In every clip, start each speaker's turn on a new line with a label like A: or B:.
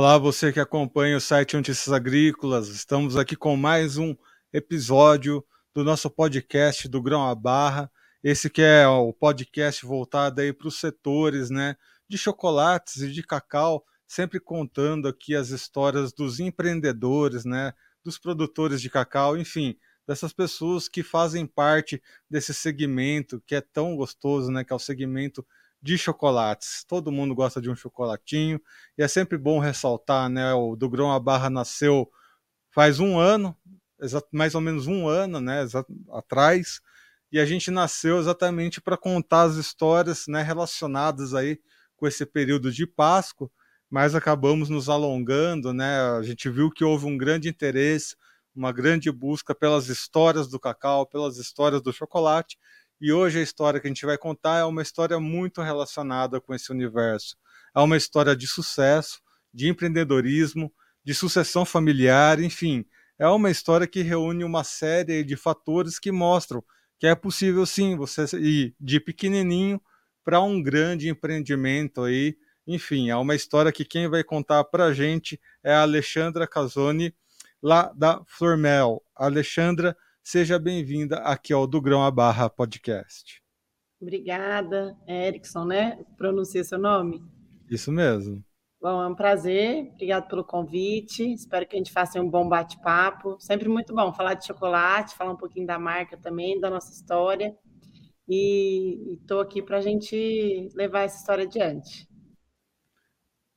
A: Olá, você que acompanha o site Notícias Agrícolas. Estamos aqui com mais um episódio do nosso podcast do Grão à Barra. Esse que é o podcast voltado aí para os setores, né, de chocolates e de cacau, sempre contando aqui as histórias dos empreendedores, né, dos produtores de cacau, enfim, dessas pessoas que fazem parte desse segmento que é tão gostoso, né, que é o segmento de chocolates. Todo mundo gosta de um chocolatinho e é sempre bom ressaltar, né? O do Grão a Barra nasceu faz um ano, mais ou menos um ano, né? Atrás e a gente nasceu exatamente para contar as histórias, né? Relacionadas aí com esse período de Páscoa, mas acabamos nos alongando, né? A gente viu que houve um grande interesse, uma grande busca pelas histórias do cacau, pelas histórias do chocolate e hoje a história que a gente vai contar é uma história muito relacionada com esse universo. É uma história de sucesso, de empreendedorismo, de sucessão familiar, enfim, é uma história que reúne uma série de fatores que mostram que é possível sim você ir de pequenininho para um grande empreendimento aí. Enfim, é uma história que quem vai contar para a gente é a Alexandra Casoni, lá da Flormel. Alexandra, Seja bem-vinda aqui ao Do Grão a Barra Podcast.
B: Obrigada, Erickson, né? Pronunciei seu nome?
A: Isso mesmo.
B: Bom, é um prazer. Obrigado pelo convite. Espero que a gente faça um bom bate-papo. Sempre muito bom falar de chocolate, falar um pouquinho da marca também, da nossa história. E estou aqui para a gente levar essa história adiante.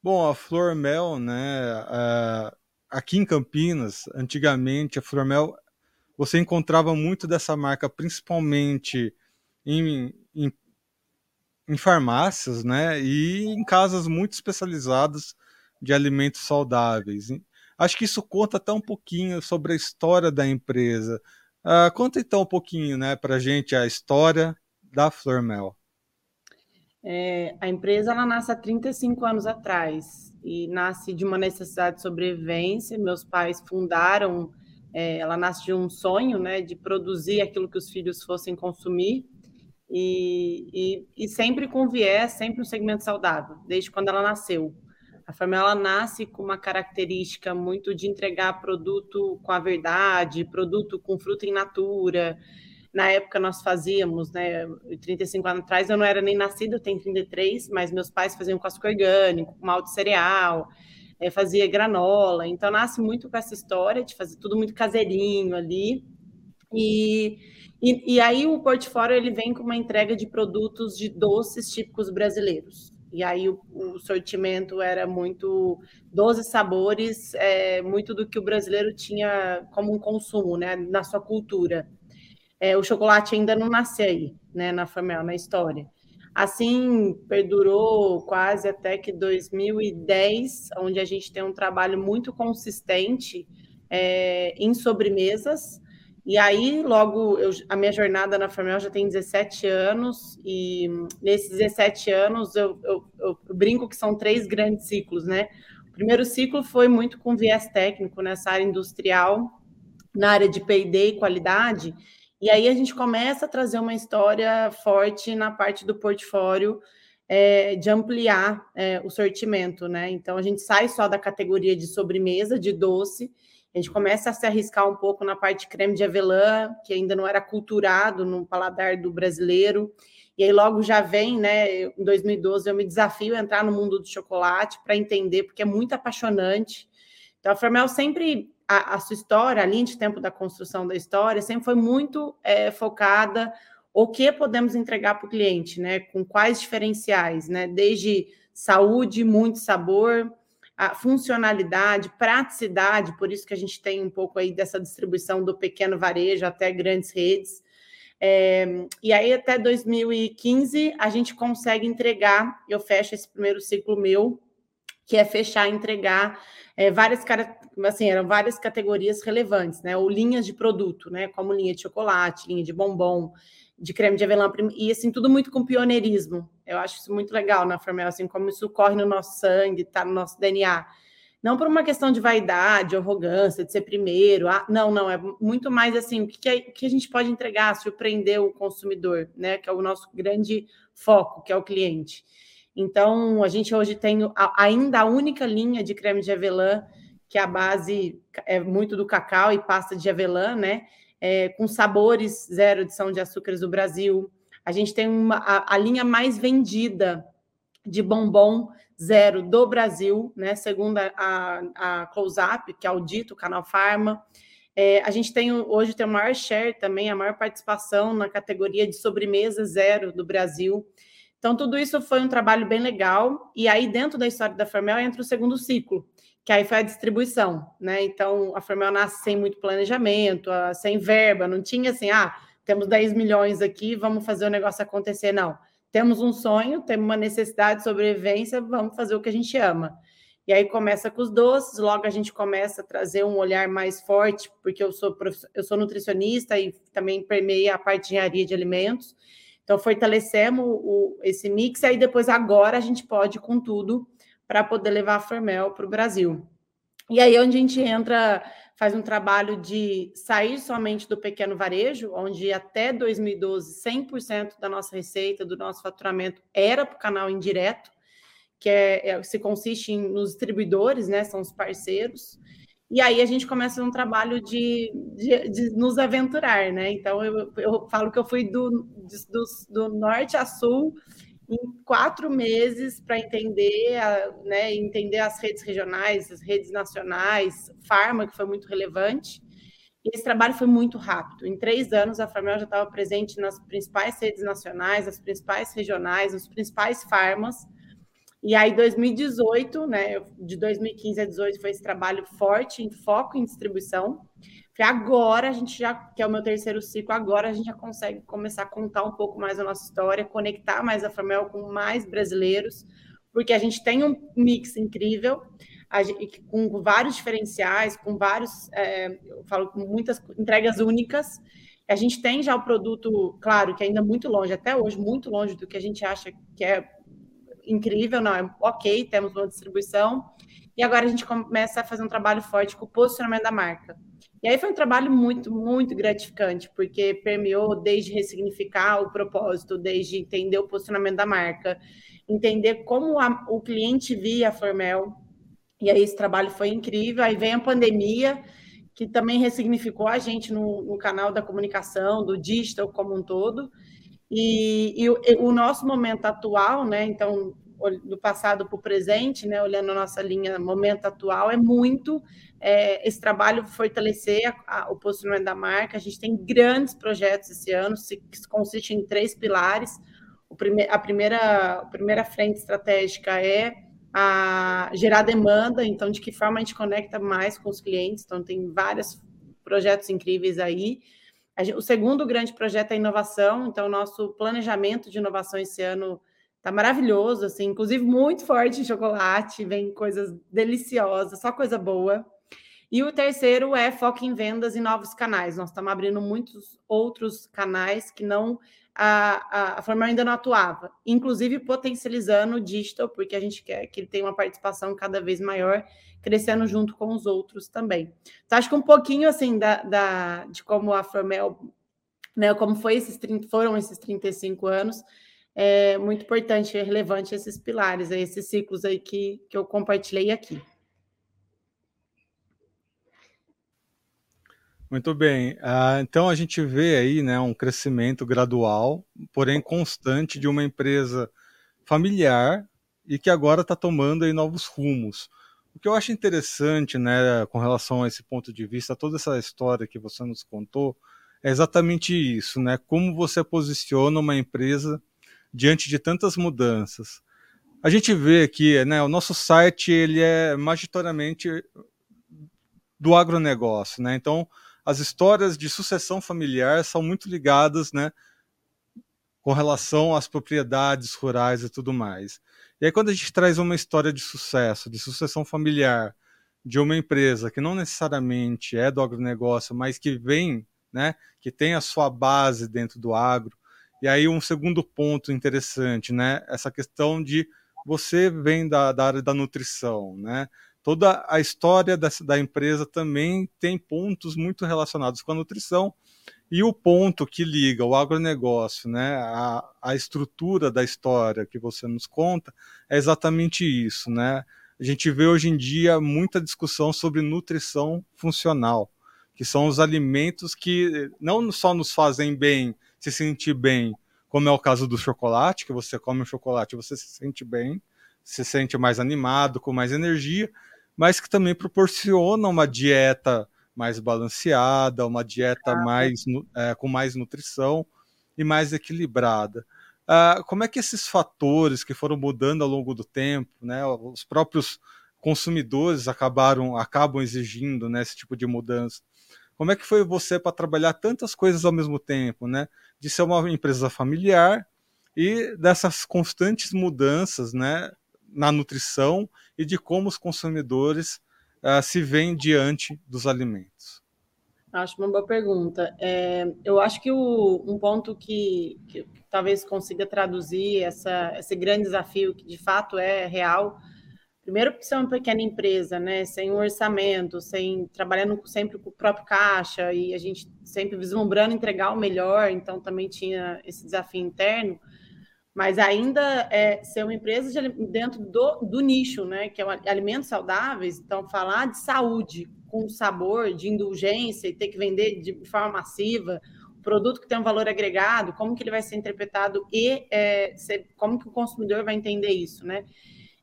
A: Bom, a Flor Mel, né? Uh, aqui em Campinas, antigamente a Flor Mel você encontrava muito dessa marca, principalmente em, em, em farmácias, né? E em casas muito especializadas de alimentos saudáveis. Acho que isso conta até um pouquinho sobre a história da empresa. Uh, conta então um pouquinho, né, para gente a história da Flormel.
B: É, a empresa ela nasce há 35 anos atrás e nasce de uma necessidade de sobrevivência. Meus pais fundaram é, ela nasce de um sonho, né, de produzir aquilo que os filhos fossem consumir e, e, e sempre com viés, sempre um segmento saudável, desde quando ela nasceu. A Farmela nasce com uma característica muito de entregar produto com a verdade, produto com fruta in natura. Na época nós fazíamos, né, 35 anos atrás eu não era nem nascida, eu tenho 33, mas meus pais faziam açúcar orgânico, com malte cereal é, fazia granola. Então, nasce muito com essa história de fazer tudo muito caseirinho ali. E, e, e, aí o portfólio ele vem com uma entrega de produtos de doces típicos brasileiros. E aí o, o sortimento era muito 12 sabores, é, muito do que o brasileiro tinha como um consumo, né, na sua cultura. É, o chocolate ainda não nasceu aí, né, na Famel, na história. Assim, perdurou quase até que 2010, onde a gente tem um trabalho muito consistente é, em sobremesas. E aí, logo, eu, a minha jornada na Formel já tem 17 anos, e nesses 17 anos eu, eu, eu, brinco que são três grandes ciclos, né? O primeiro ciclo foi muito com viés técnico nessa área industrial, na área de PD e qualidade, e aí a gente começa a trazer uma história forte na parte do portfólio é, de ampliar é, o sortimento, né? Então a gente sai só da categoria de sobremesa, de doce, a gente começa a se arriscar um pouco na parte de creme de avelã, que ainda não era culturado no paladar do brasileiro. E aí logo já vem, né? Em 2012 eu me desafio a entrar no mundo do chocolate para entender, porque é muito apaixonante. Então a Formel sempre a, a, sua história, a linha de tempo da construção da história, sempre foi muito é, focada o que podemos entregar para o cliente, né? Com quais diferenciais, né? Desde saúde, muito sabor, a funcionalidade, praticidade, por isso que a gente tem um pouco aí dessa distribuição do pequeno varejo até grandes redes. É, e aí, até 2015, a gente consegue entregar, eu fecho esse primeiro ciclo meu, que é fechar, entregar é, várias, assim, eram várias categorias relevantes, né? Ou linhas de produto, né? Como linha de chocolate, linha de bombom, de creme de avelã, e assim, tudo muito com pioneirismo. Eu acho isso muito legal na Formel, assim, como isso corre no nosso sangue, tá no nosso DNA. Não por uma questão de vaidade, arrogância, de ser primeiro. Ah, não, não, é muito mais assim, o que, é, o que a gente pode entregar, surpreender o consumidor, né? Que é o nosso grande foco, que é o cliente. Então, a gente hoje tem ainda a única linha de creme de avelã, que a base é muito do cacau e pasta de avelã, né? É, com sabores zero adição de açúcares do Brasil. A gente tem uma, a, a linha mais vendida de bombom zero do Brasil, né? Segundo a, a, Close Up, que audita o canal Pharma. É, a gente tem hoje tem o maior share também, a maior participação na categoria de sobremesa zero do Brasil. Então, tudo isso foi um trabalho bem legal. E aí, dentro da história da Fermel, entra o segundo ciclo, que aí foi a distribuição, né? Então, a Fermel nasce sem muito planejamento, sem verba, não tinha assim, ah, temos 10 milhões aqui, vamos fazer o negócio acontecer. Não. Temos um sonho, temos uma necessidade de sobrevivência, vamos fazer o que a gente ama. E aí começa com os doces, logo a gente começa a trazer um olhar mais forte, porque eu sou, eu sou nutricionista e também permeei a parte de engenharia de alimentos. Então, fortalecemos o, esse mix, e aí depois, agora, a gente pode com tudo para poder levar a Fermel para o Brasil. E aí, onde a gente entra, faz um trabalho de sair somente do pequeno varejo, onde até 2012, 100% da nossa receita, do nosso faturamento era para o canal indireto que é, é, se consiste em, nos distribuidores, né? São os parceiros. E aí a gente começa um trabalho de, de, de nos aventurar, né? Então eu, eu falo que eu fui do, do, do norte a sul em quatro meses para entender, a, né, entender as redes regionais, as redes nacionais, Farma, que foi muito relevante. E esse trabalho foi muito rápido. Em três anos, a Farmel já estava presente nas principais redes nacionais, as principais regionais, nos principais farmas. E aí, 2018, né, de 2015 a 2018 foi esse trabalho forte, em foco em distribuição. Que agora a gente já, que é o meu terceiro ciclo, agora a gente já consegue começar a contar um pouco mais a nossa história, conectar mais a Famel com mais brasileiros, porque a gente tem um mix incrível, gente, com vários diferenciais, com vários, é, eu falo, com muitas entregas únicas. A gente tem já o produto, claro, que ainda muito longe, até hoje, muito longe do que a gente acha que é incrível, não, é ok, temos uma distribuição. E agora a gente começa a fazer um trabalho forte com o posicionamento da marca. E aí foi um trabalho muito, muito gratificante, porque permeou desde ressignificar o propósito, desde entender o posicionamento da marca, entender como a, o cliente via a Formel. E aí esse trabalho foi incrível. Aí vem a pandemia, que também ressignificou a gente no, no canal da comunicação, do digital como um todo. E, e, o, o, nosso momento atual, né? Então, do passado para o presente, né? Olhando a nossa linha momento atual, é muito é, esse trabalho fortalecer a, a, o posicionamento da marca. A gente tem grandes projetos esse ano, se, que consistem em três pilares. O prime, a, primeira, a primeira frente estratégica é a gerar demanda, então de que forma a gente conecta mais com os clientes. Então, tem vários projetos incríveis aí. O segundo grande projeto é inovação, então, nosso planejamento de inovação esse ano está maravilhoso, assim, inclusive muito forte em chocolate, vem coisas deliciosas, só coisa boa. E o terceiro é foco em vendas e novos canais. Nós estamos abrindo muitos outros canais que não a, a, a ainda não atuava, inclusive potencializando o digital, porque a gente quer que ele tenha uma participação cada vez maior crescendo junto com os outros também. Então, acho que um pouquinho assim da, da de como a Formel, né, como foi esses 30, foram esses 35 anos, é muito importante e relevante esses pilares, esses ciclos aí que, que eu compartilhei aqui.
A: Muito bem. Uh, então a gente vê aí né, um crescimento gradual, porém constante, de uma empresa familiar e que agora está tomando aí novos rumos. O que eu acho interessante, né, com relação a esse ponto de vista, toda essa história que você nos contou, é exatamente isso, né? Como você posiciona uma empresa diante de tantas mudanças. A gente vê aqui, né, o nosso site ele é majoritariamente do agronegócio, né? Então, as histórias de sucessão familiar são muito ligadas, né, com relação às propriedades rurais e tudo mais. E aí, quando a gente traz uma história de sucesso, de sucessão familiar, de uma empresa que não necessariamente é do agronegócio, mas que vem, né, que tem a sua base dentro do agro. E aí, um segundo ponto interessante, né, essa questão de você vem da, da área da nutrição, né? Toda a história da, da empresa também tem pontos muito relacionados com a nutrição E o ponto que liga o agronegócio, né, a, a estrutura da história que você nos conta, é exatamente isso, né? A gente vê hoje em dia muita discussão sobre nutrição funcional, que são os alimentos que não só nos fazem bem, se sentir bem, como é o caso do chocolate, que você come um chocolate, você se sente bem, se sente mais animado, com mais energia, mas que também proporciona uma dieta mais balanceada, uma dieta ah, mais é, com mais nutrição e mais equilibrada. Ah, como é que esses fatores que foram mudando ao longo do tempo, né, os próprios consumidores acabaram acabam exigindo né, esse tipo de mudança? Como é que foi você para trabalhar tantas coisas ao mesmo tempo, né? De ser uma empresa familiar e dessas constantes mudanças, né, na nutrição e de como os consumidores uh, se veem diante dos alimentos?
B: Acho uma boa pergunta. É, eu acho que o, um ponto que, que, talvez consiga traduzir essa, esse grande desafio, que de fato é real, primeiro porque você é uma pequena empresa, né, sem um orçamento, sem trabalhando sempre com o próprio caixa e a gente sempre vislumbrando entregar o melhor, então também tinha esse desafio interno mas ainda é ser uma empresa de, dentro do, do nicho, né, que é alimentos saudáveis. Então, falar de saúde com sabor, de indulgência e ter que vender de forma massiva, produto que tem um valor agregado, como que ele vai ser interpretado e é, ser, como que o consumidor vai entender isso, né?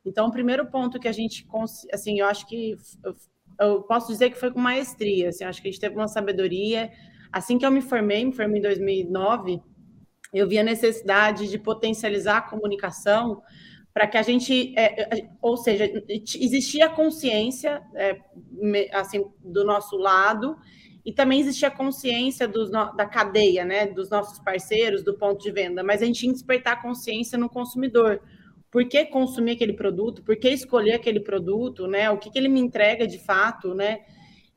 B: Então, o primeiro ponto que a gente, assim, eu acho que eu, eu posso dizer que foi com maestria, assim, acho que a gente teve uma sabedoria. Assim que eu me formei, me formei em 2009 eu vi a necessidade de potencializar a comunicação para que a gente, é, é ou seja, existia consciência é, assim do nosso lado e também existia consciência dos, da cadeia, né, dos nossos parceiros, do ponto de venda, mas a gente tinha que despertar consciência no consumidor. Por que consumir aquele produto? Por que escolher aquele produto? Né? O que, que ele me entrega de fato? Né?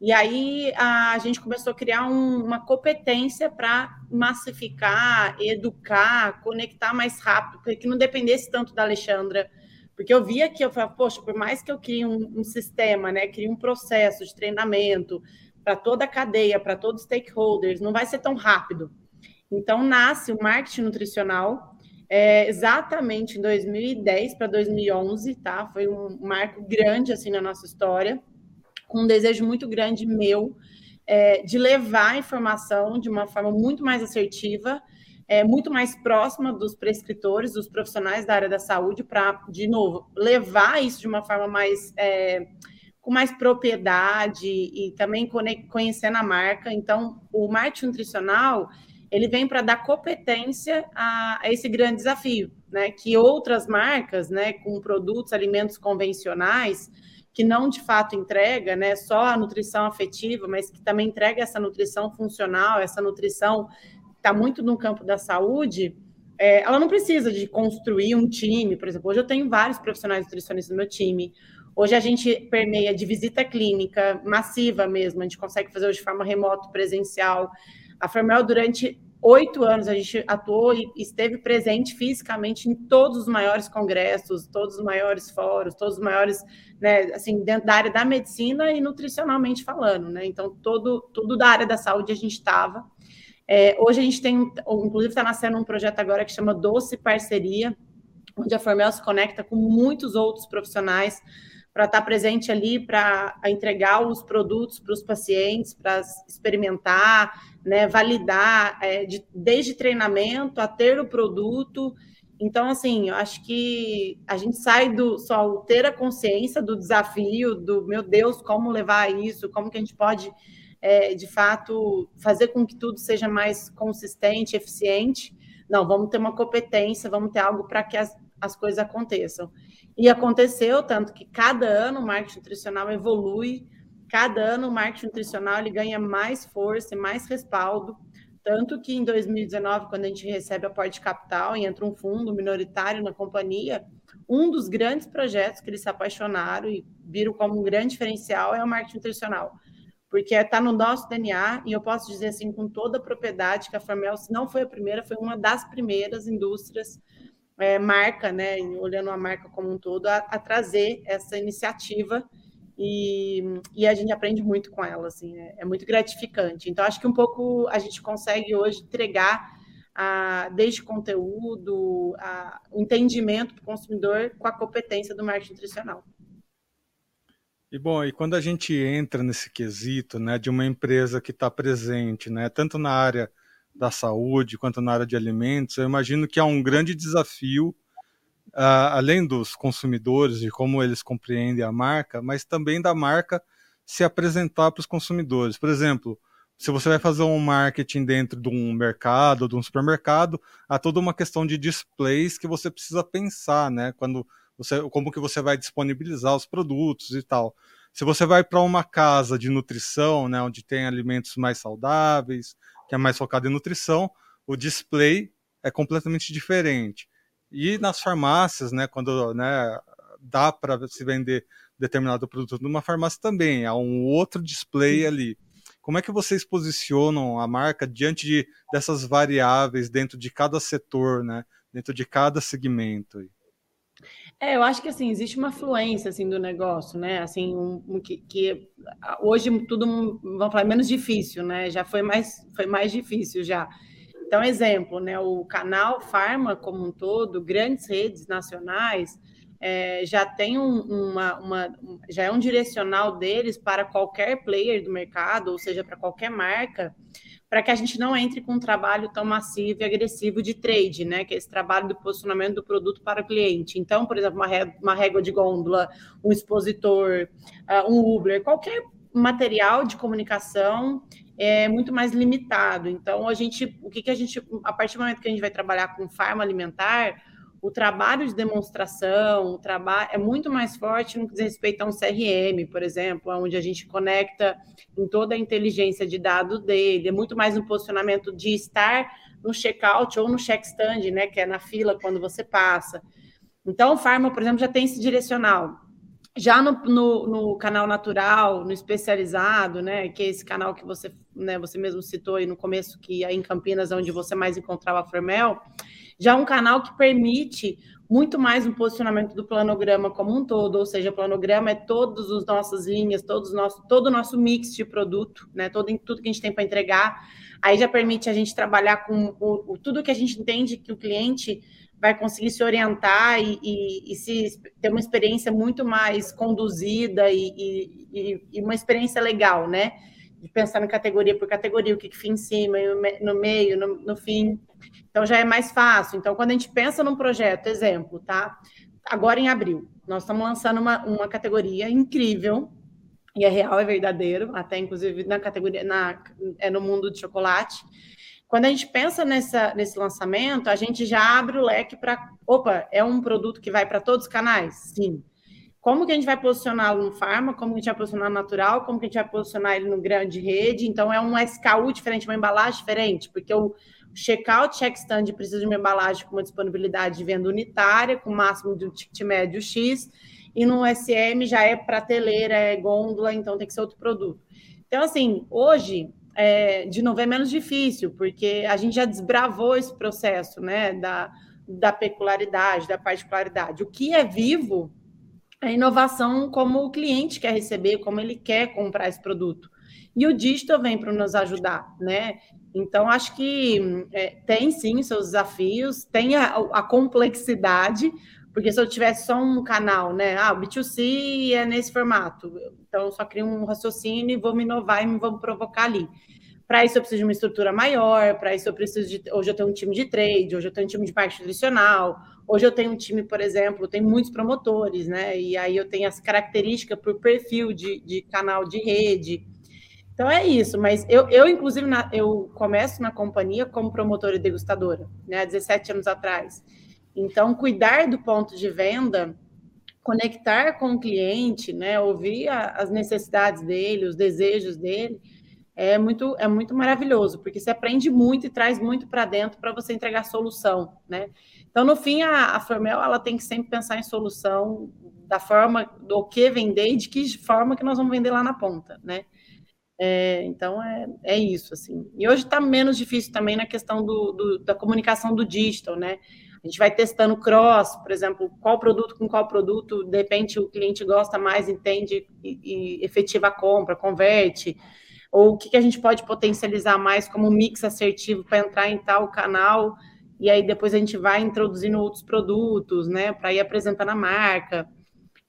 B: E aí a gente começou a criar um, uma competência para massificar, educar, conectar mais rápido, para que não dependesse tanto da Alexandra. Porque eu via que eu falava, poxa, por mais que eu crie um, um sistema, né, crie um processo de treinamento para toda a cadeia, para todos os stakeholders, não vai ser tão rápido. Então nasce o marketing nutricional é, exatamente em 2010 para 2011, tá? Foi um marco grande assim na nossa história um desejo muito grande meu é, de levar a informação de uma forma muito mais assertiva, é, muito mais próxima dos prescritores, dos profissionais da área da saúde, para, de novo, levar isso de uma forma mais. É, com mais propriedade e também conhecendo a marca. Então, o marketing nutricional ele vem para dar competência a, a, esse grande desafio, né? Que outras marcas, né, com produtos, alimentos convencionais, que não de fato entrega né, só a nutrição afetiva, mas que também entrega essa nutrição funcional, essa nutrição está muito no campo da saúde, é, ela não precisa de construir um time. Por exemplo, hoje eu tenho vários profissionais nutricionistas no meu time. Hoje a gente permeia de visita clínica massiva mesmo, a gente consegue fazer hoje de forma remota, presencial. A Fermel, durante oito anos a gente atuou e esteve presente fisicamente em todos os maiores congressos, todos os maiores fóruns, todos os maiores, né, assim, dentro da área da medicina e nutricionalmente falando, né? Então, todo, tudo da área da saúde a gente estava. É, hoje a gente tem, inclusive está nascendo um projeto agora que chama Doce Parceria, onde a Formel se conecta com muitos outros profissionais para estar tá presente ali, para entregar os produtos para os pacientes, para experimentar, né, validar, é, de, desde treinamento a ter o produto. Então, assim, eu acho que a gente sai do só ter a consciência do desafio, do meu Deus, como levar isso, como que a gente pode, é, de fato, fazer com que tudo seja mais consistente, eficiente. Não, vamos ter uma competência, vamos ter algo para que as, as coisas aconteçam. E aconteceu, tanto que cada ano o marketing nutricional evolui, cada ano o marketing nutricional ele ganha mais força e mais respaldo, tanto que em 2019, quando a gente recebe aporte capital e entra um fundo minoritário na companhia, um dos grandes projetos que eles se apaixonaram e viram como um grande diferencial é o marketing nutricional, porque está no nosso DNA e eu posso dizer assim com toda a propriedade que a Formel, se não foi a primeira, foi uma das primeiras indústrias é, marca, né, olhando a marca como um todo, a, a, trazer essa iniciativa e, e a gente aprende muito com ela, assim, é, é muito gratificante. Então, acho que um pouco a gente consegue hoje entregar a, desde conteúdo, a, o entendimento para o consumidor com a competência do marketing nutricional.
A: E bom, e quando a gente entra nesse quesito, né, de uma empresa que está presente, né, tanto na área da saúde quanto na área de alimentos, eu imagino que há um grande desafio, uh, além dos consumidores e como eles compreendem a marca, mas também da marca se apresentar para os consumidores. Por exemplo, se você vai fazer um marketing dentro de um mercado, de um supermercado, há toda uma questão de displays que você precisa pensar, né? Quando você, como que você vai disponibilizar os produtos e tal. Se você vai para uma casa de nutrição, né, onde tem alimentos mais saudáveis, que é mais focado em nutrição, o display é completamente diferente. E nas farmácias, né, quando né, dá para se vender determinado produto numa farmácia também, há um outro display ali. Como é que vocês posicionam a marca diante de, dessas variáveis dentro de cada setor, né, dentro de cada segmento?
B: É, eu acho que assim existe uma fluência assim do negócio, né? Assim, um, um, que, que, hoje tudo vamos falar menos difícil, né? Já foi mais foi mais difícil já. Então, exemplo, né? O canal Farma como um todo, grandes redes nacionais é, já tem um, uma, uma já é um direcional deles para qualquer player do mercado, ou seja, para qualquer marca para que a gente não entre com um trabalho tão massivo e agressivo de trade, né? Que é esse trabalho do posicionamento do produto para o cliente. Então, por exemplo, uma, régua, uma régua de gôndola, um expositor, uh, um Uber, qualquer material de comunicação é muito mais limitado. Então, a gente, o que, que a gente, a partir do momento que a gente vai trabalhar com farma alimentar, o trabalho de demonstração, o trabalho é muito mais forte no que diz respeito a um CRM, por exemplo, onde a gente conecta em toda a inteligência de dados dele, é muito mais um posicionamento de estar no checkout ou no check stand, né, que é na fila quando você passa. Então, o Pharma, por exemplo, já tem esse direcional. Já no, no, no, canal natural, no especializado, né, que é esse canal que você, né, você mesmo citou aí no começo, que é em Campinas, onde você mais encontrava a Formel, já é um canal que permite muito mais um posicionamento do planograma como um todo, ou seja, o planograma é todas as nossas linhas, todos nosso, todo o nosso mix de produto, né? Todo, tudo que a gente tem para entregar. Aí já permite a gente trabalhar com o, o, tudo que a gente entende que o cliente vai conseguir se orientar e, e, e se ter uma experiência muito mais conduzida e, e, uma experiência legal, né? De pensar em categoria por categoria, o que, que fica em cima, no meio, no, no fim. Então já é mais fácil. Então, quando a gente pensa num projeto, exemplo, tá? Agora em abril, nós estamos lançando uma, uma categoria incrível, e é real, é verdadeiro, até inclusive na categoria, na, é no mundo de chocolate. Quando a gente pensa nessa, nesse lançamento, a gente já abre o leque para. Opa, é um produto que vai para todos os canais? Sim. Como que a gente vai posicioná-lo no farma? Como que a gente vai posicionar no natural? Como que a gente vai posicionar ele no grande rede? Então, é um SKU diferente, uma embalagem diferente, porque o, Checkout, check stand precisa de uma embalagem com uma disponibilidade de venda unitária, com máximo de um ticket médio X, e no SM já é prateleira, é gôndola, então tem que ser outro produto. Então, assim, hoje, é, de novo, é menos difícil, porque a gente já desbravou esse processo, né, da, da peculiaridade, da particularidade. O que é vivo é a inovação como o cliente quer receber, como ele quer comprar esse produto. E o digital vem para nos ajudar, né? Então, acho que é, tem sim seus desafios, tem a, a, complexidade, porque se eu tivesse só um canal, né? Ah, o B2C é nesse formato, então eu só crio um raciocínio e vou me inovar e me vou provocar ali. Para isso eu preciso de uma estrutura maior, para isso eu preciso de. Hoje eu tenho um time de trade, hoje eu tenho um time de marketing nutricional, hoje eu tenho um time, por exemplo, tem muitos promotores, né? E aí eu tenho as características por perfil de, de canal de rede. Então é isso, mas eu, eu inclusive, na, eu começo na companhia como promotora e degustadora, né, há 17 anos atrás. Então, cuidar do ponto de venda, conectar com o cliente, né, ouvir a, as necessidades dele, os desejos dele, é muito, é muito maravilhoso, porque você aprende muito e traz muito para dentro para você entregar solução, né? Então, no fim, a, a Formel ela tem que sempre pensar em solução da forma do que vender e de que forma que nós vamos vender lá na ponta, né? É, então é, é isso assim. E hoje está menos difícil também na questão do, do, da comunicação do digital, né? A gente vai testando cross, por exemplo, qual produto com qual produto, de repente o cliente gosta mais, entende e, e efetiva a compra, converte. Ou o que, que a gente pode potencializar mais como mix assertivo para entrar em tal canal, e aí depois a gente vai introduzindo outros produtos, né, para ir apresentando a marca.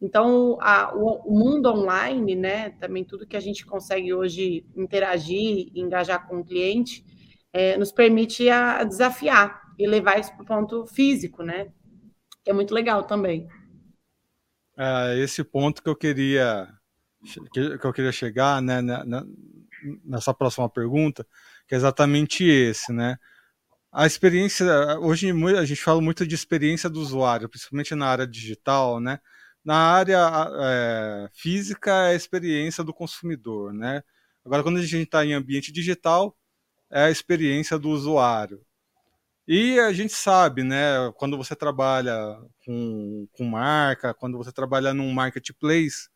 B: Então, a, o, o, mundo online, né, também tudo que a gente consegue hoje interagir, engajar com o cliente, é, nos permite a, desafiar e levar isso para o ponto físico, né? Que é muito legal também.
A: É, esse ponto que eu queria que, eu queria chegar, né, nessa próxima pergunta, que é exatamente esse, né? A experiência, hoje a gente fala muito de experiência do usuário, principalmente na área digital, né? Na área é, física é a experiência do consumidor, né? Agora, quando a gente está em ambiente digital, é a experiência do usuário. E a gente sabe, né, quando você trabalha com, com marca, quando você trabalha num marketplace,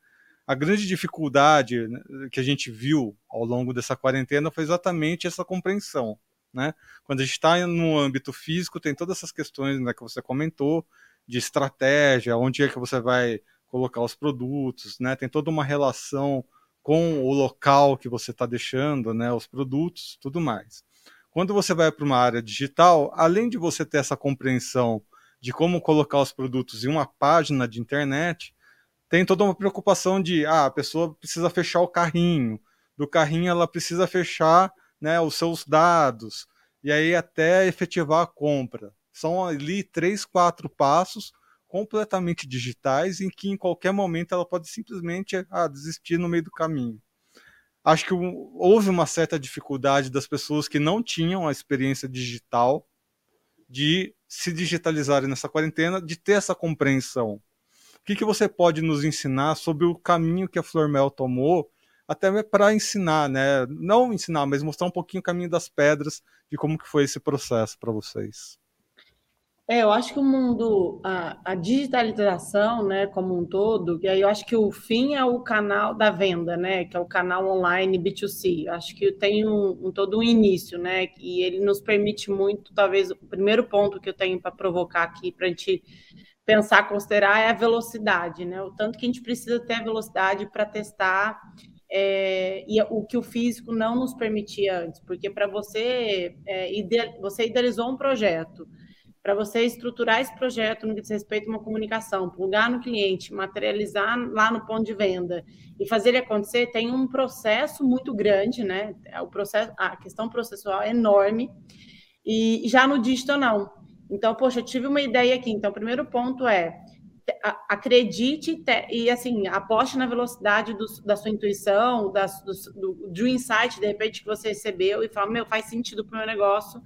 A: a grande dificuldade né, que a gente viu ao longo dessa quarentena foi exatamente essa compreensão. Né? Quando a gente está no âmbito físico, tem todas essas questões né, que você comentou, de estratégia, onde é que você vai colocar os produtos, né? tem toda uma relação com o local que você está deixando, né, os produtos, tudo mais. Quando você vai para uma área digital, além de você ter essa compreensão de como colocar os produtos em uma página de internet, tem toda uma preocupação de ah, a pessoa precisa fechar o carrinho, do carrinho ela precisa fechar né, os seus dados, e aí até efetivar a compra. São ali três, quatro passos completamente digitais em que em qualquer momento ela pode simplesmente ah, desistir no meio do caminho acho que houve uma certa dificuldade das pessoas que não tinham a experiência digital de se digitalizarem nessa quarentena, de ter essa compreensão. O que, que você pode nos ensinar sobre o caminho que a Flormel tomou, até para ensinar, né? Não ensinar, mas mostrar um pouquinho o caminho das pedras de como que foi esse processo para vocês.
B: É, eu acho que o mundo, a, a, digitalização, né, como um todo, e aí eu acho que o fim é o canal da venda, né, que é o canal online B2C. Eu acho que tem um, um, todo um início, né, e ele nos permite muito, talvez o primeiro ponto que eu tenho para provocar aqui, para a gente pensar, considerar, é a velocidade, né, o tanto que a gente precisa ter a velocidade para testar é, e o que o físico não nos permitia antes, porque para você, é, você idealizou um projeto, para você estruturar esse projeto no que diz respeito a uma comunicação, plugar no cliente, materializar lá no ponto de venda e fazer ele acontecer, tem um processo muito grande, né? O processo, a questão processual é enorme, e já no digital não. Então, poxa, eu tive uma ideia aqui. Então, o primeiro ponto é acredite e assim aposte na velocidade do, da sua intuição, da, do, do, insight de repente que você recebeu e fala meu faz sentido para o meu negócio.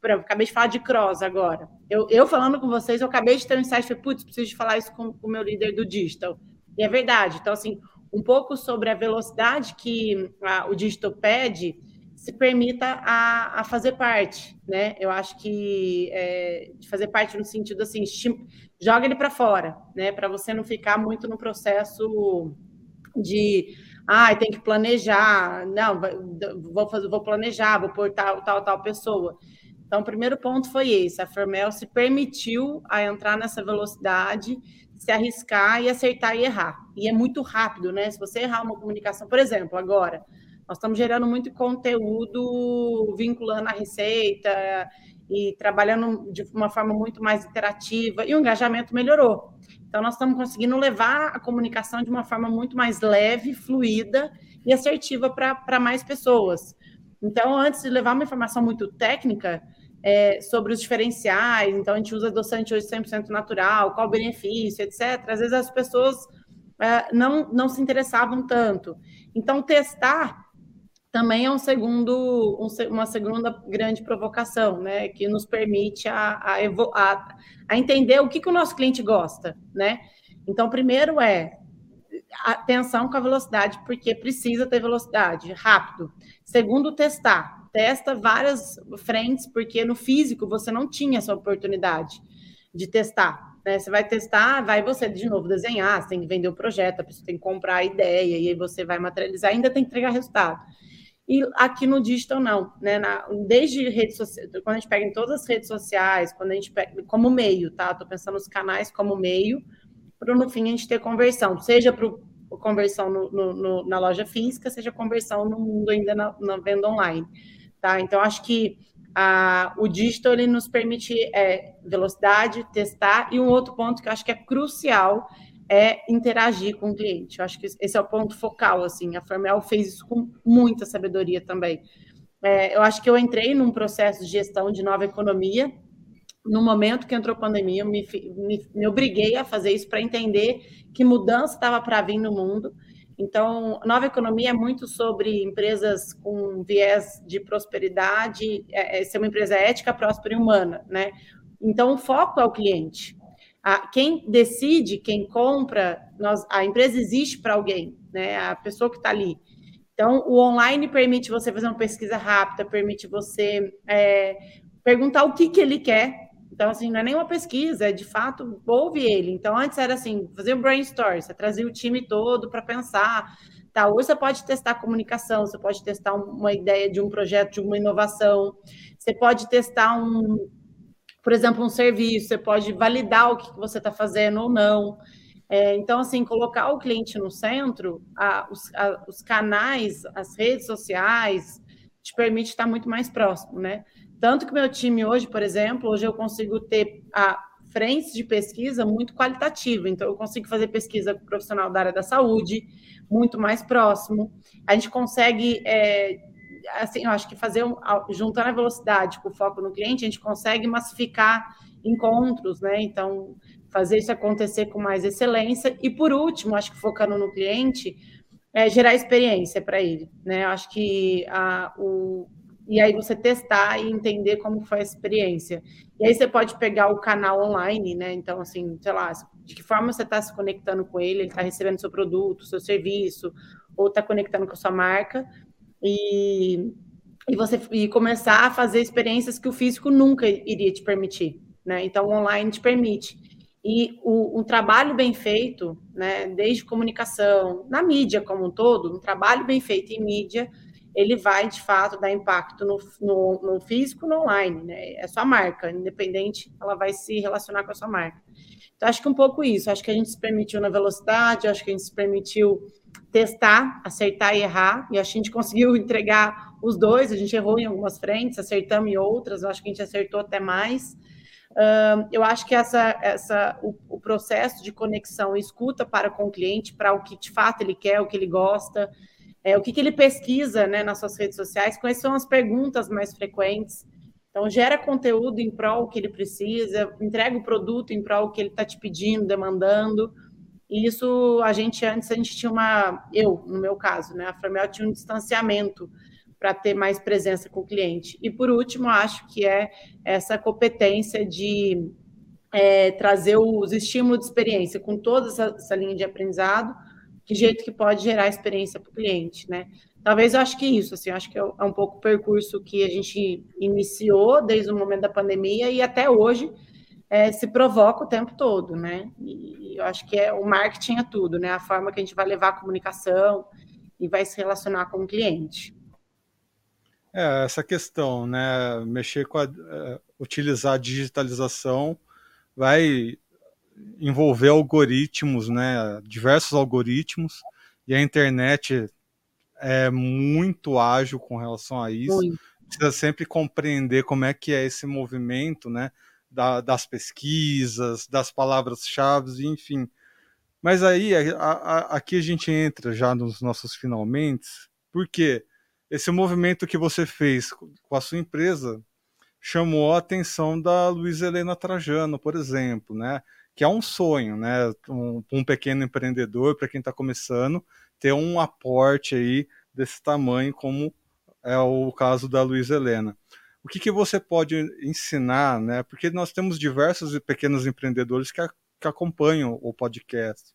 B: Por exemplo, acabei de falar de cross agora. Eu, eu falando com vocês, eu acabei de ter um insight, falei, putz, preciso de falar isso com, com o meu líder do digital. E é verdade. Então assim, um pouco sobre a velocidade que a, o digital pede se permita a, a fazer parte, né? Eu acho que é, de fazer parte no sentido assim, joga ele para fora, né? Para você não ficar muito no processo de ah, tem que planejar, não, vou fazer, vou planejar, vou pôr tal, tal, tal pessoa. Então, o primeiro ponto foi esse: a Fermel se permitiu a entrar nessa velocidade, se arriscar e acertar e errar. E é muito rápido, né? Se você errar uma comunicação, por exemplo, agora, nós estamos gerando muito conteúdo vinculando a receita e trabalhando de uma forma muito mais interativa e o engajamento melhorou. Então, nós estamos conseguindo levar a comunicação de uma forma muito mais leve, fluida e assertiva para mais pessoas. Então, antes de levar uma informação muito técnica é, sobre os diferenciais, então a gente usa adoçante hoje 100% natural, qual o benefício, etc., às vezes as pessoas é, não, não se interessavam tanto. Então, testar também é um segundo, um, uma segunda grande provocação, né, que nos permite a, a, a, a entender o que, que o nosso cliente gosta, né? Então, primeiro é atenção com a velocidade, porque precisa ter velocidade, rápido. Segundo, testar. Testa várias frentes, porque no físico você não tinha essa oportunidade de testar. Né? Você vai testar, vai você de novo desenhar, você tem que vender o projeto, a pessoa tem que comprar a ideia, e aí você vai materializar, ainda tem que entregar resultado. E aqui no digital não, né? Na, desde redes sociais, quando a gente pega em todas as redes sociais, quando a gente pega como meio, tá? Estou pensando nos canais como meio, para no fim a gente ter conversão, seja para conversão no, no, no, na loja física, seja conversão no mundo ainda na, na venda online, tá? Então acho que a, o digital ele nos permite é, velocidade, testar e um outro ponto que eu acho que é crucial é interagir com o cliente. Eu acho que esse é o ponto focal, assim. A Formel fez isso com muita sabedoria também. É, eu acho que eu entrei num processo de gestão de nova economia. No momento que entrou a pandemia, eu me, me, me obriguei a fazer isso para entender que mudança estava para vir no mundo. Então, nova economia é muito sobre empresas com viés de prosperidade, é, é ser uma empresa ética, próspera e humana, né? Então, o foco é o cliente. A, quem decide, quem compra, nós, a empresa existe para alguém, né? A pessoa que está ali. Então, o online permite você fazer uma pesquisa rápida, permite você é, perguntar o que, que ele quer. Então, assim, não é nenhuma pesquisa, é de fato, ouve ele. Então, antes era assim, fazer um brainstorm, você trazia o time todo para pensar. Tá, hoje você pode testar comunicação, você pode testar uma ideia de um projeto, de uma inovação, você pode testar um, por exemplo, um serviço, você pode validar o que você está fazendo ou não. É, então, assim, colocar o cliente no centro, a, os, a, os, canais, as redes sociais, te permite estar muito mais próximo, né? Tanto que meu time hoje, por exemplo, hoje eu consigo ter a frentes de pesquisa muito qualitativa. Então, eu consigo fazer pesquisa com profissional da área da saúde, muito mais próximo. A gente consegue é, assim, eu acho que fazer um, juntando a velocidade com o foco no cliente, a gente consegue massificar encontros, né? Então, fazer isso acontecer com mais excelência. E por último, acho que focando no cliente, é gerar experiência para ele, né? Eu acho que a, o, e aí você testar e entender como foi a experiência. E aí você pode pegar o canal online, né? Então, assim, sei lá, de que forma você está se conectando com ele, ele está recebendo seu produto, seu serviço, ou está conectando com a sua marca, e, e você e começar a fazer experiências que o físico nunca iria te permitir, né? Então, o online te permite. E o, um trabalho bem feito, né, desde comunicação, na mídia como um todo, um trabalho bem feito em mídia, ele vai, de fato, dar impacto no, no, no físico no online, né? É sua marca, independente, ela vai se relacionar com a sua marca. Então, acho que um pouco isso. Acho que a gente se permitiu na velocidade, acho que a gente se permitiu testar, acertar e errar, e a gente conseguiu entregar os dois, a gente errou em algumas frentes, acertamos em outras, eu acho que a gente acertou até mais. Eu acho que essa, essa, o, o, processo de conexão escuta para com o cliente, para o que de fato ele quer, o que ele gosta, é, o que, que ele pesquisa né, nas suas redes sociais, quais são as perguntas mais frequentes. Então, gera conteúdo em prol que ele precisa, entrega o produto em prol que ele está te pedindo, demandando. E isso a gente antes a gente tinha uma, eu no meu caso, né, a Framel tinha um distanciamento para ter mais presença com o cliente. E por último, acho que é essa competência de é, trazer os estímulos de experiência com toda essa, essa linha de aprendizado, que jeito que pode gerar experiência para o cliente, né? Talvez eu acho que isso, assim, acho que é, é um pouco o percurso que a gente iniciou desde o momento da pandemia e até hoje é, se provoca o tempo todo, né? E eu acho que é o marketing é tudo, né? A forma que a gente vai levar a comunicação e vai se relacionar com o cliente.
A: É, essa questão, né? Mexer com a, uh, utilizar a digitalização vai envolver algoritmos, né? Diversos algoritmos, e a internet é muito ágil com relação a isso. Muito. Precisa sempre compreender como é que é esse movimento, né? Da, das pesquisas, das palavras-chave, enfim. Mas aí a, a, aqui a gente entra já nos nossos finalmente, porque esse movimento que você fez com a sua empresa chamou a atenção da Luiz Helena Trajano, por exemplo, né? Que é um sonho, né? Um, um pequeno empreendedor, para quem está começando, ter um aporte aí desse tamanho, como é o caso da Luiz Helena o que, que você pode ensinar, né? Porque nós temos diversos pequenos empreendedores que, a, que acompanham o podcast.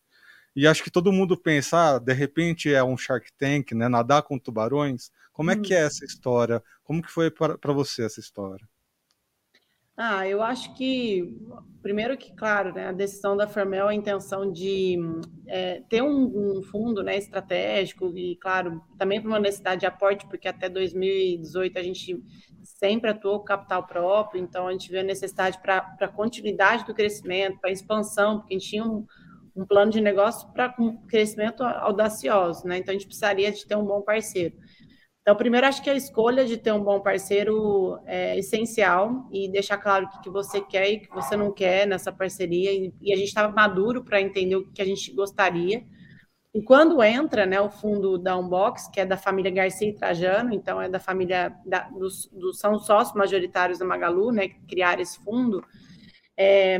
A: E acho que todo mundo pensa, ah, de repente é um Shark Tank, né? Nadar com tubarões. Como é hum. que é essa história? Como que foi para você essa história?
B: Ah, eu acho que, primeiro que, claro, né, a decisão da Fermel, a intenção de é, ter um, um, fundo né, estratégico e, claro, também para uma necessidade de aporte, porque até 2018 a gente sempre atuou com capital próprio, então a gente vê a necessidade para a continuidade do crescimento, para a expansão, porque a gente tinha um, um plano de negócio para um crescimento audacioso, né? Então a gente precisaria de ter um bom parceiro. Então, primeiro, acho que a escolha de ter um bom parceiro é essencial e deixar claro o que, que você quer e o que você não quer nessa parceria. E, a gente estava maduro para entender o que a gente gostaria. E quando entra né, o fundo da Unbox, que é da família Garcia e Trajano, então é da família, da, dos, dos, são sócios majoritários da Magalu, né, que criaram esse fundo, é,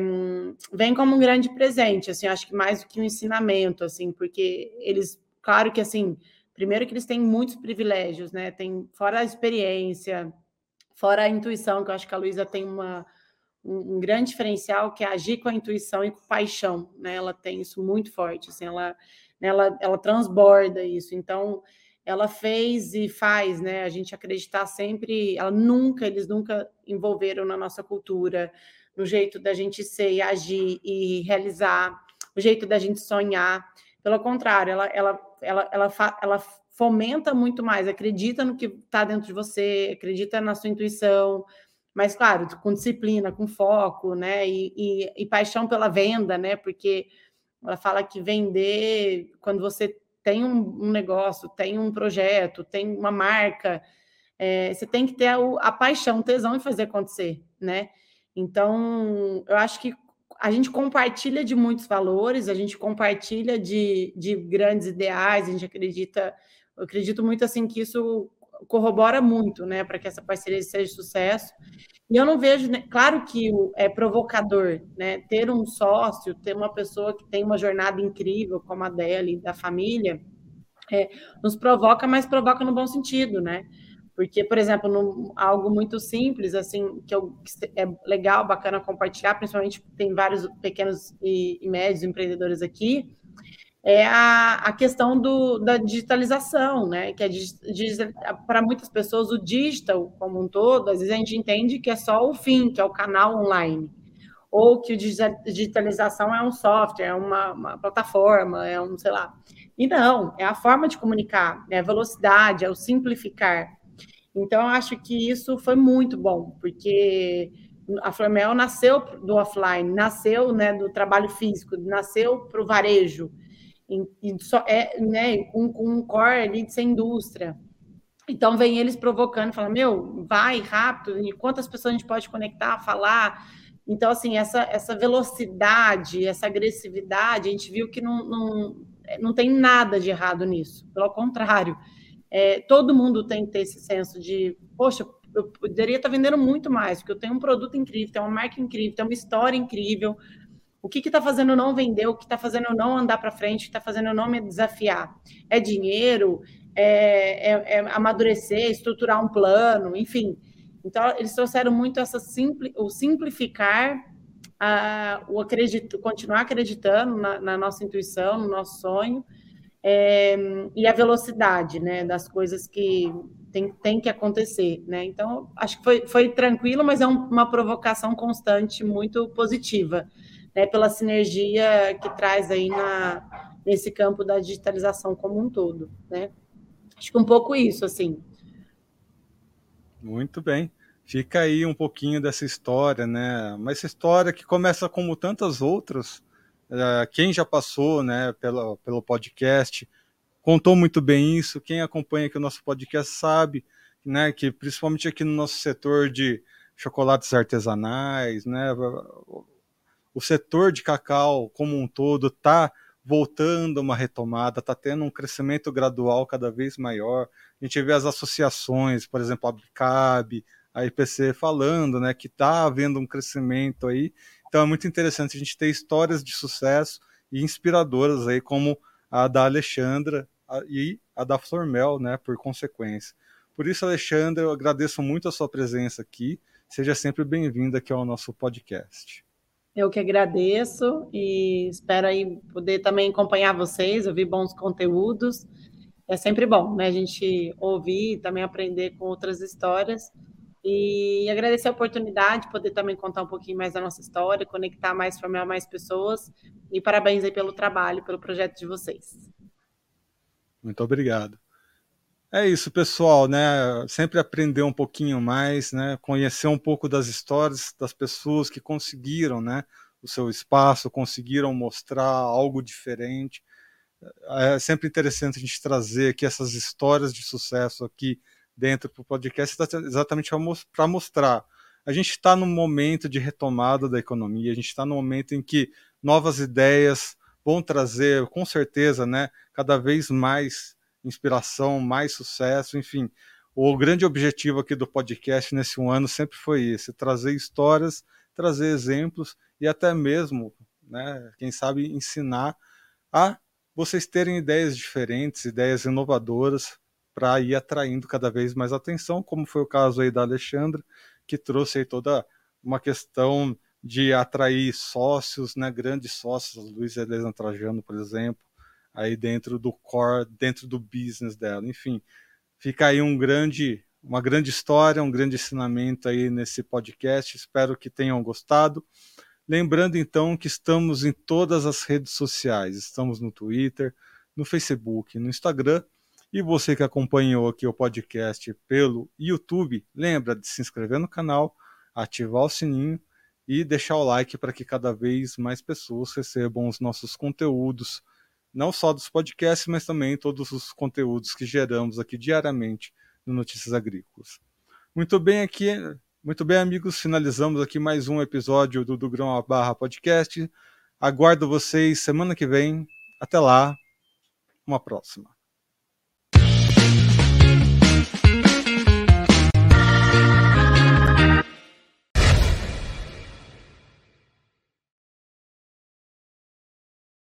B: vem como um grande presente, assim, acho que mais do que um ensinamento, assim, porque eles, claro que, assim, Primeiro que eles têm muitos privilégios, né? Tem fora a experiência, fora a intuição, que eu acho que a Luísa tem uma, um, um, grande diferencial, que é agir com a intuição e com paixão, né? Ela tem isso muito forte, assim, ela, ela, ela transborda isso. Então, ela fez e faz, né? A gente acreditar sempre, ela nunca, eles nunca envolveram na nossa cultura, no jeito da gente ser e agir e realizar, o jeito da gente sonhar. Pelo contrário, ela, ela, ela, ela, ela fomenta muito mais, acredita no que está dentro de você, acredita na sua intuição, mas claro, com disciplina, com foco, né? E, e, e, paixão pela venda, né? Porque ela fala que vender, quando você tem um, um negócio, tem um projeto, tem uma marca, é, você tem que ter a, a paixão, o tesão em fazer acontecer, né? Então, eu acho que a gente compartilha de muitos valores, a gente compartilha de, de grandes ideais, a gente acredita, eu acredito muito assim que isso corrobora muito, né, para que essa parceria seja sucesso. E eu não vejo, né, claro que é provocador, né, ter um sócio, ter uma pessoa que tem uma jornada incrível como a dela e da família, é, nos provoca, mas provoca no bom sentido, né? Porque, por exemplo, algo muito simples, assim, que, eu, que é legal, bacana compartilhar, principalmente tem vários pequenos e, e médios empreendedores aqui, é a, a questão do, da digitalização, né? Que é para muitas pessoas o digital como um todo, às vezes a gente entende que é só o fim, que é o canal online, ou que digitalização é um software, é uma, uma plataforma, é um, sei lá. E não, é a forma de comunicar, é a velocidade, é o simplificar. Então, acho que isso foi muito bom, porque a Flamel nasceu do offline, nasceu né, do trabalho físico, nasceu para o varejo, e, e só é, né, com, com um core ali de ser indústria. Então, vem eles provocando, falando, meu, vai rápido, e quantas pessoas a gente pode conectar, falar. Então, assim, essa, essa velocidade, essa agressividade, a gente viu que não, não, não tem nada de errado nisso, pelo contrário é, todo mundo tem que ter esse senso de, poxa, eu poderia estar vendendo muito mais, porque eu tenho um produto incrível, tenho uma marca incrível, tenho uma história incrível. O que está fazendo eu não vender? O que está fazendo eu não andar para frente? O que está fazendo eu não me desafiar? É dinheiro? É, é, é, amadurecer, estruturar um plano, enfim. Então, eles trouxeram muito essa simpli, o simplificar, o acredito, continuar acreditando na, na nossa intuição, no nosso sonho, é, e a velocidade né, das coisas que tem, tem que acontecer. Né? Então, acho que foi, foi tranquilo, mas é um, uma provocação constante muito positiva, né, pela sinergia que traz aí na, nesse campo da digitalização como um todo. Né? Acho que um pouco isso, assim.
A: Muito bem. Fica aí um pouquinho dessa história, né? Uma história que começa como tantas outras, quem já passou né, pelo, pelo podcast contou muito bem isso. Quem acompanha aqui o nosso podcast sabe né, que, principalmente aqui no nosso setor de chocolates artesanais, né, o setor de cacau como um todo está voltando uma retomada, está tendo um crescimento gradual cada vez maior. A gente vê as associações, por exemplo, a Bicab, a IPC falando né, que está havendo um crescimento aí então é muito interessante a gente ter histórias de sucesso e inspiradoras aí, como a da Alexandra e a da Flormel, né, por consequência. Por isso, Alexandra, eu agradeço muito a sua presença aqui. Seja sempre bem-vinda aqui ao nosso podcast.
B: Eu que agradeço e espero aí poder também acompanhar vocês, ouvir bons conteúdos. É sempre bom, né? A gente ouvir e também aprender com outras histórias. E agradecer a oportunidade, poder também contar um pouquinho mais da nossa história, conectar mais, formar mais pessoas. E parabéns aí pelo trabalho, pelo projeto de vocês.
A: Muito obrigado. É isso, pessoal, né? Sempre aprender um pouquinho mais, né? Conhecer um pouco das histórias das pessoas que conseguiram, né? O seu espaço, conseguiram mostrar algo diferente. É sempre interessante a gente trazer aqui essas histórias de sucesso aqui dentro do podcast, exatamente para mostrar. A gente está num momento de retomada da economia, a gente está num momento em que novas ideias vão trazer, com certeza, né? Cada vez mais inspiração, mais sucesso, enfim. O grande objetivo aqui do podcast nesse um ano sempre foi esse: trazer histórias, trazer exemplos e até mesmo, né, quem sabe, ensinar a vocês terem ideias diferentes, ideias inovadoras para ir atraindo cada vez mais atenção, como foi o caso aí da Alexandra, que trouxe aí toda uma questão de atrair sócios, né, grandes sócios, Luiz Elisa Trajano, por exemplo, aí dentro do core, dentro do business dela. Enfim, fica aí um grande, uma grande história, um grande ensinamento aí nesse podcast. Espero que tenham gostado. Lembrando então que estamos em todas as redes sociais. Estamos no Twitter, no Facebook, no Instagram. E você que acompanhou aqui o podcast pelo YouTube, lembra de se inscrever no canal, ativar o sininho e deixar o like para que cada vez mais pessoas recebam os nossos conteúdos não só dos podcasts, mas também todos os conteúdos que geramos aqui diariamente no Notícias Agrícolas. Muito bem aqui, muito bem, amigos, finalizamos aqui mais um episódio do Do Grão a Barra Podcast. Aguardo vocês semana que vem. Até lá, uma próxima.